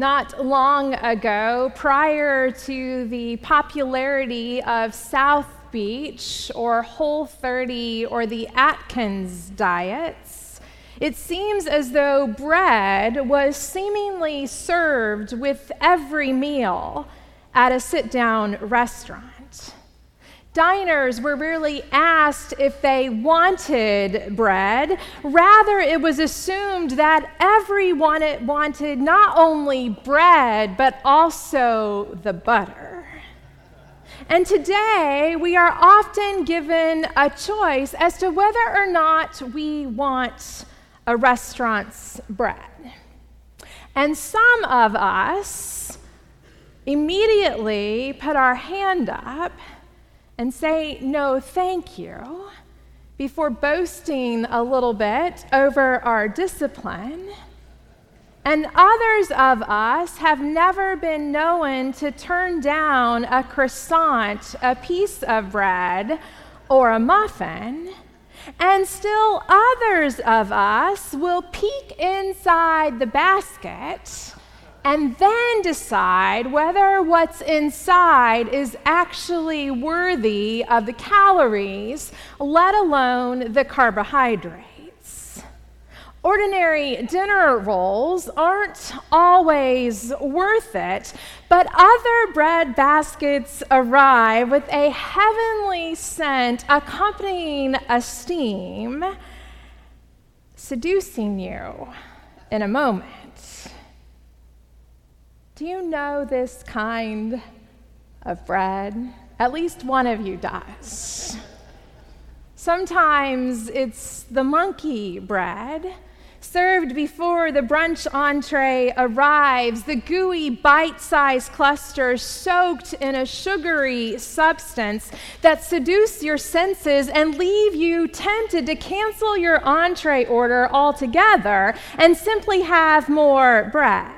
Not long ago, prior to the popularity of South Beach or Whole 30 or the Atkins diets, it seems as though bread was seemingly served with every meal at a sit down restaurant. Diners were rarely asked if they wanted bread. Rather, it was assumed that everyone wanted not only bread, but also the butter. And today, we are often given a choice as to whether or not we want a restaurant's bread. And some of us immediately put our hand up and say no thank you before boasting a little bit over our discipline. And others of us have never been known to turn down a croissant, a piece of bread, or a muffin. And still others of us will peek inside the basket and then decide whether what's inside is actually worthy of the calories, let alone the carbohydrates. Ordinary dinner rolls aren't always worth it, but other bread baskets arrive with a heavenly scent accompanying a steam, seducing you in a moment. Do you know this kind of bread? At least one of you does. Sometimes it's the monkey bread. Served before the brunch entree arrives, the gooey, bite sized clusters soaked in a sugary substance that seduce your senses and leave you tempted to cancel your entree order altogether and simply have more bread.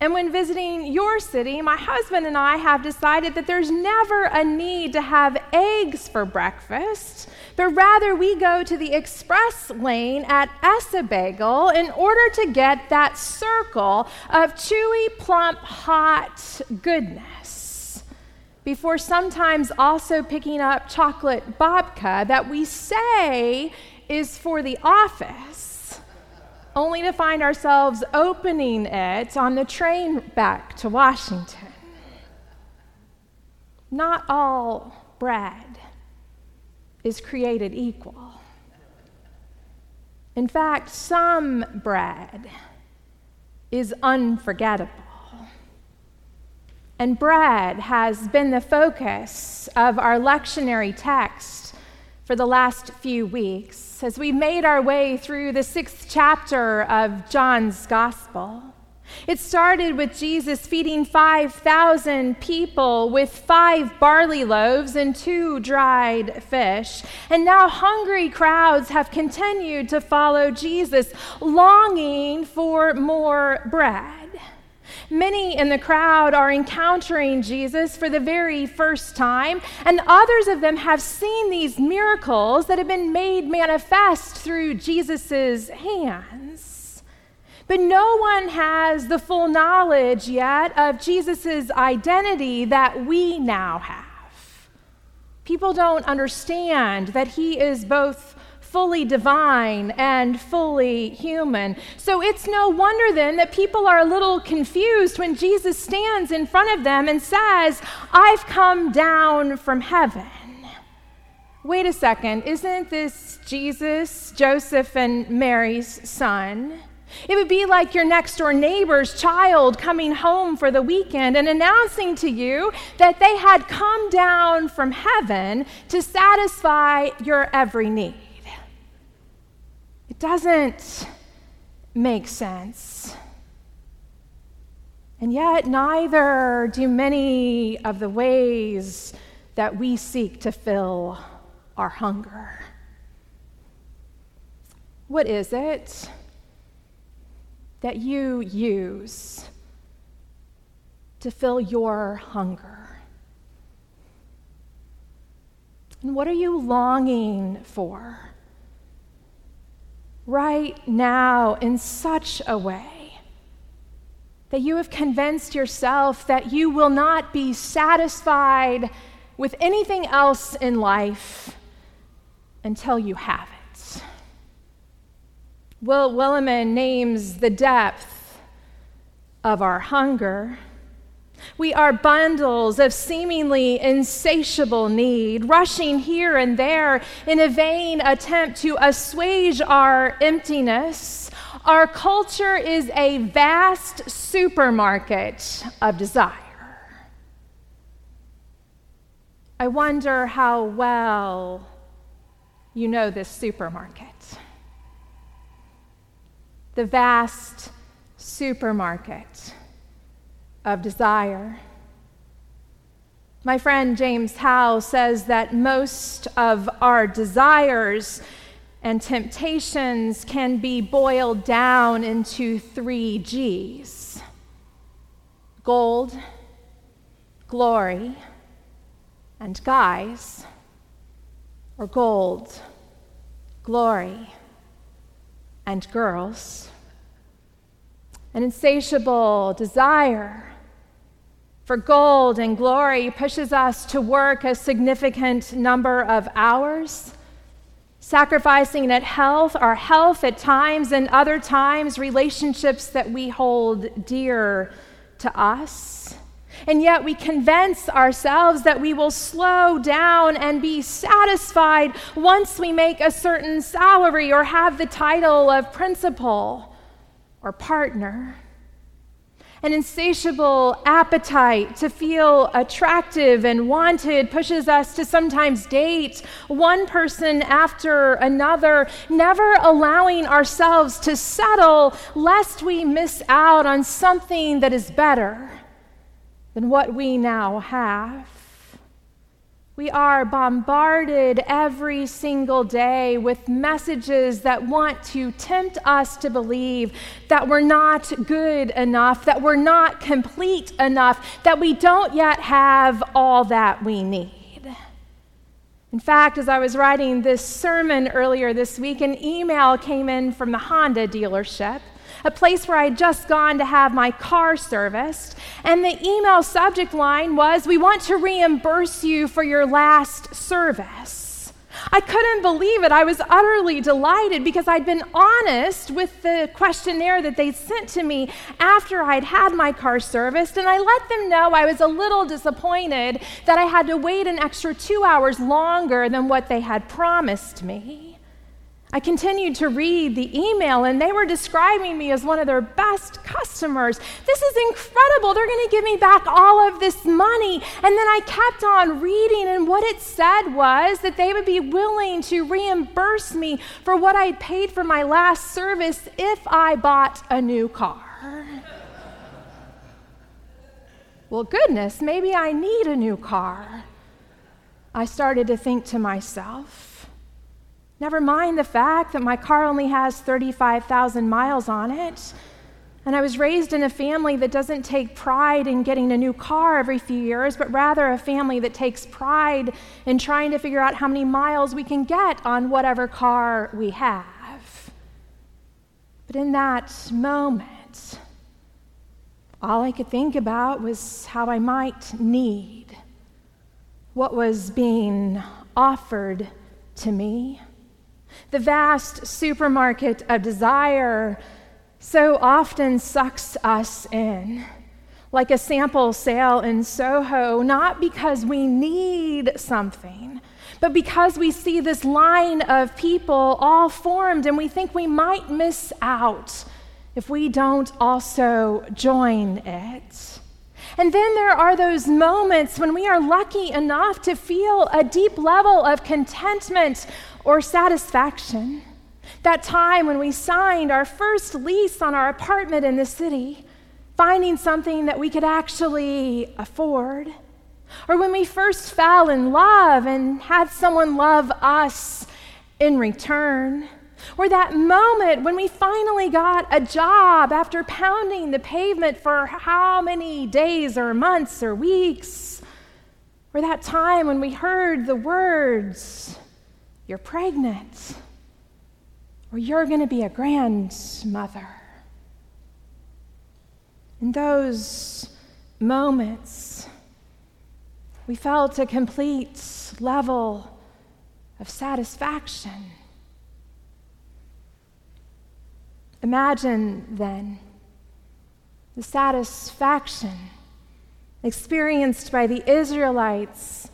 And when visiting your city, my husband and I have decided that there's never a need to have eggs for breakfast, but rather we go to the express lane at Ess-a-Bagel in order to get that circle of chewy, plump, hot goodness. Before sometimes also picking up chocolate babka that we say is for the office only to find ourselves opening it on the train back to Washington. Not all bread is created equal. In fact, some bread is unforgettable. And bread has been the focus of our lectionary text for the last few weeks as we made our way through the sixth chapter of John's Gospel. It started with Jesus feeding 5,000 people with five barley loaves and two dried fish. And now hungry crowds have continued to follow Jesus, longing for more bread. Many in the crowd are encountering Jesus for the very first time, and others of them have seen these miracles that have been made manifest through Jesus' hands. But no one has the full knowledge yet of Jesus' identity that we now have. People don't understand that he is both fully divine and fully human. So it's no wonder then that people are a little confused when Jesus stands in front of them and says, I've come down from heaven. Wait a second, isn't this Jesus, Joseph, and Mary's son? It would be like your next door neighbor's child coming home for the weekend and announcing to you that they had come down from heaven to satisfy your every need. Doesn't make sense. And yet, neither do many of the ways that we seek to fill our hunger. What is it that you use to fill your hunger? And what are you longing for? Right now in such a way that you have convinced yourself that you will not be satisfied with anything else in life until you have it. Will Willimon names the depth of our hunger. We are bundles of seemingly insatiable need, rushing here and there in a vain attempt to assuage our emptiness. Our culture is a vast supermarket of desire. I wonder how well you know this supermarket. The vast supermarket of desire. My friend James Howe says that most of our desires and temptations can be boiled down into three G's gold, glory, and guys, or gold, glory, and girls. An insatiable desire for gold and glory pushes us to work a significant number of hours, sacrificing at health, our health at times, and other times, relationships that we hold dear to us. And yet we convince ourselves that we will slow down and be satisfied once we make a certain salary or have the title of principal or partner. An insatiable appetite to feel attractive and wanted pushes us to sometimes date one person after another, never allowing ourselves to settle lest we miss out on something that is better than what we now have. We are bombarded every single day with messages that want to tempt us to believe that we're not good enough, that we're not complete enough, that we don't yet have all that we need. In fact, as I was writing this sermon earlier this week, an email came in from the Honda dealership a place where I had just gone to have my car serviced. And the email subject line was, We want to reimburse you for your last service. I couldn't believe it. I was utterly delighted because I'd been honest with the questionnaire that they'd sent to me after I'd had my car serviced, and I let them know I was a little disappointed that I had to wait an extra two hours longer than what they had promised me. I continued to read the email, and they were describing me as one of their best customers. This is incredible. They're going to give me back all of this money. And then I kept on reading, and what it said was that they would be willing to reimburse me for what I paid for my last service if I bought a new car. well, goodness, maybe I need a new car. I started to think to myself. Never mind the fact that my car only has 35,000 miles on it. And I was raised in a family that doesn't take pride in getting a new car every few years, but rather a family that takes pride in trying to figure out how many miles we can get on whatever car we have. But in that moment, all I could think about was how I might need what was being offered to me. The vast supermarket of desire so often sucks us in, like a sample sale in Soho, not because we need something, but because we see this line of people all formed and we think we might miss out if we don't also join it. And then there are those moments when we are lucky enough to feel a deep level of contentment or satisfaction. That time when we signed our first lease on our apartment in the city, finding something that we could actually afford. Or when we first fell in love and had someone love us in return. Or that moment when we finally got a job after pounding the pavement for how many days or months or weeks. Or that time when we heard the words, you're pregnant, or you're going to be a grandmother. In those moments, we felt a complete level of satisfaction. Imagine then the satisfaction experienced by the Israelites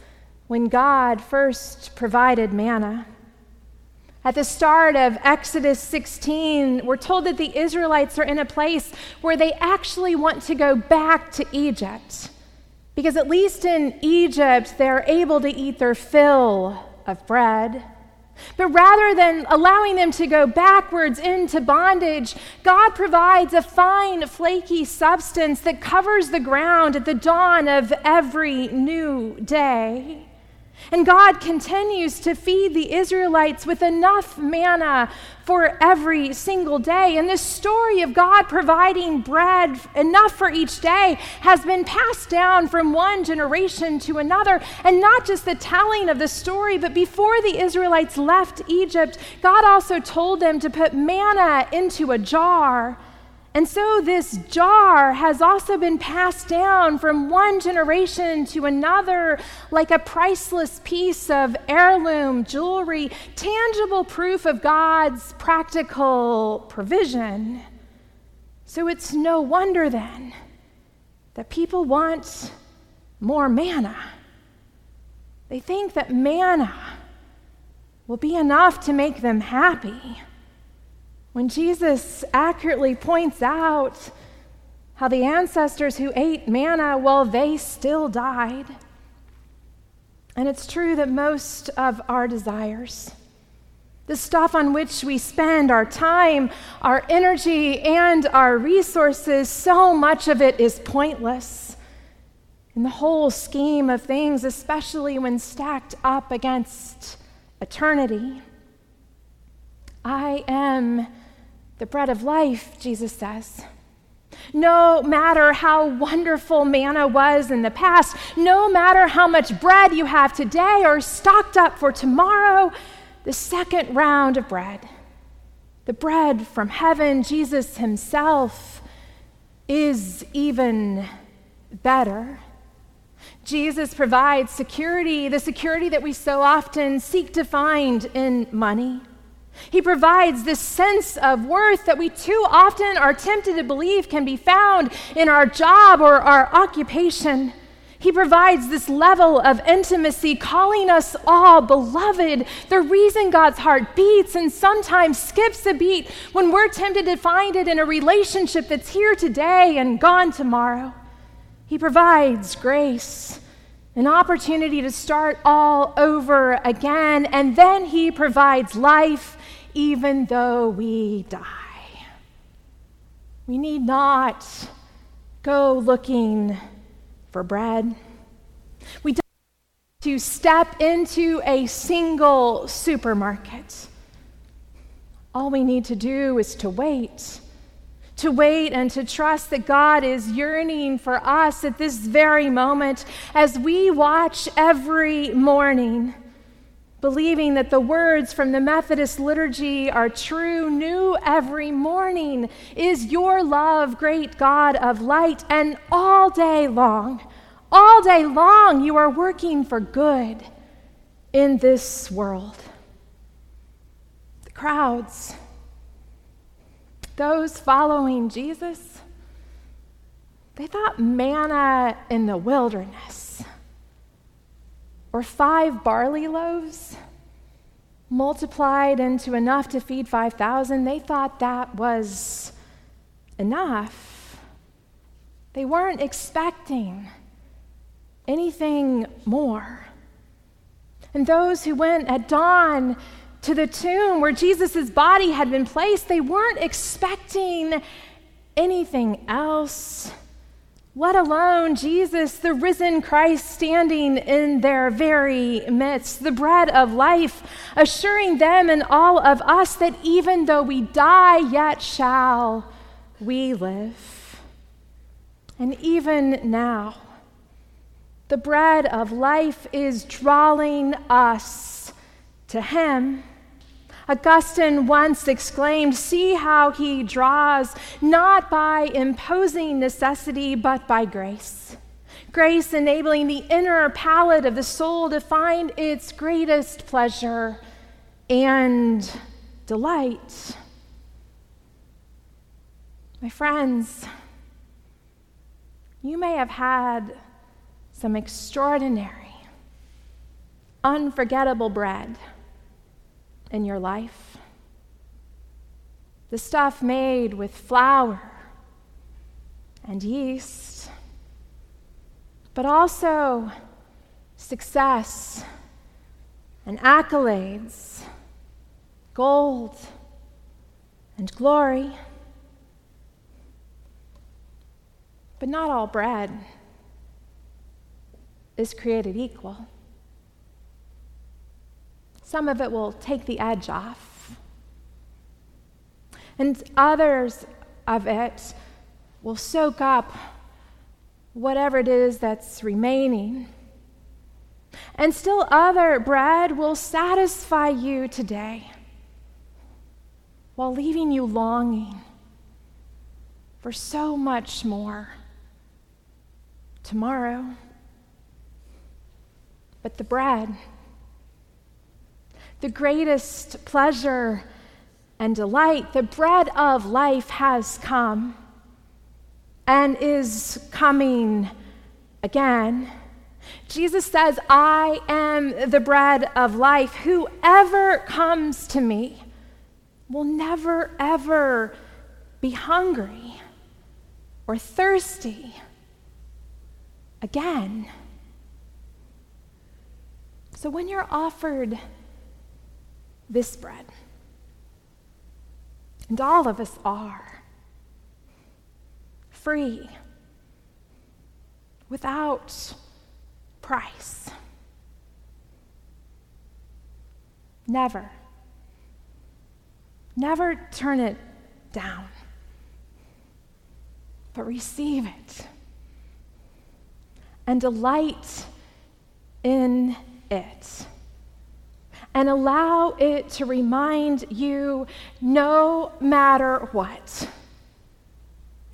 when God first provided manna. At the start of Exodus 16, we're told that the Israelites are in a place where they actually want to go back to Egypt. Because at least in Egypt, they're able to eat their fill of bread. But rather than allowing them to go backwards into bondage, God provides a fine, flaky substance that covers the ground at the dawn of every new day. And God continues to feed the Israelites with enough manna for every single day. And this story of God providing bread enough for each day has been passed down from one generation to another. And not just the telling of the story, but before the Israelites left Egypt, God also told them to put manna into a jar and so this jar has also been passed down from one generation to another like a priceless piece of heirloom jewelry, tangible proof of God's practical provision. So it's no wonder then that people want more manna. They think that manna will be enough to make them happy. When Jesus accurately points out how the ancestors who ate manna, well, they still died. And it's true that most of our desires, the stuff on which we spend our time, our energy, and our resources, so much of it is pointless in the whole scheme of things, especially when stacked up against eternity. I am the bread of life, Jesus says. No matter how wonderful manna was in the past, no matter how much bread you have today or stocked up for tomorrow, the second round of bread, the bread from heaven, Jesus Himself, is even better. Jesus provides security, the security that we so often seek to find in money. He provides this sense of worth that we too often are tempted to believe can be found in our job or our occupation. He provides this level of intimacy, calling us all beloved. The reason God's heart beats and sometimes skips a beat when we're tempted to find it in a relationship that's here today and gone tomorrow. He provides grace, an opportunity to start all over again, and then He provides life even though we die. We need not go looking for bread. We don't to step into a single supermarket. All we need to do is to wait. To wait and to trust that God is yearning for us at this very moment as we watch every morning believing that the words from the Methodist liturgy are true, new every morning is your love, great God of light, and all day long, all day long, you are working for good in this world. The crowds, those following Jesus, they thought manna in the wilderness or five barley loaves multiplied into enough to feed 5,000, they thought that was enough. They weren't expecting anything more. And those who went at dawn to the tomb where Jesus' body had been placed, they weren't expecting anything else let alone Jesus, the risen Christ, standing in their very midst, the bread of life, assuring them and all of us that even though we die, yet shall we live. And even now, the bread of life is drawing us to Him Augustine once exclaimed, See how he draws, not by imposing necessity, but by grace. Grace enabling the inner palate of the soul to find its greatest pleasure and delight. My friends, you may have had some extraordinary, unforgettable bread in your life. The stuff made with flour and yeast, but also success and accolades, gold and glory. But not all bread is created equal. Some of it will take the edge off, and others of it will soak up whatever it is that's remaining. And still, other bread will satisfy you today while leaving you longing for so much more tomorrow. But the bread, the greatest pleasure and delight, the bread of life has come and is coming again. Jesus says, I am the bread of life. Whoever comes to me will never, ever be hungry or thirsty again. So when you're offered this bread, and all of us are, free, without price, never, never turn it down, but receive it and delight in it. And allow it to remind you, no matter what,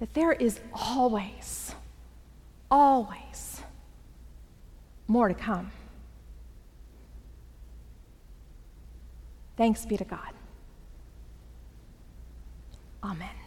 that there is always, always more to come. Thanks be to God. Amen.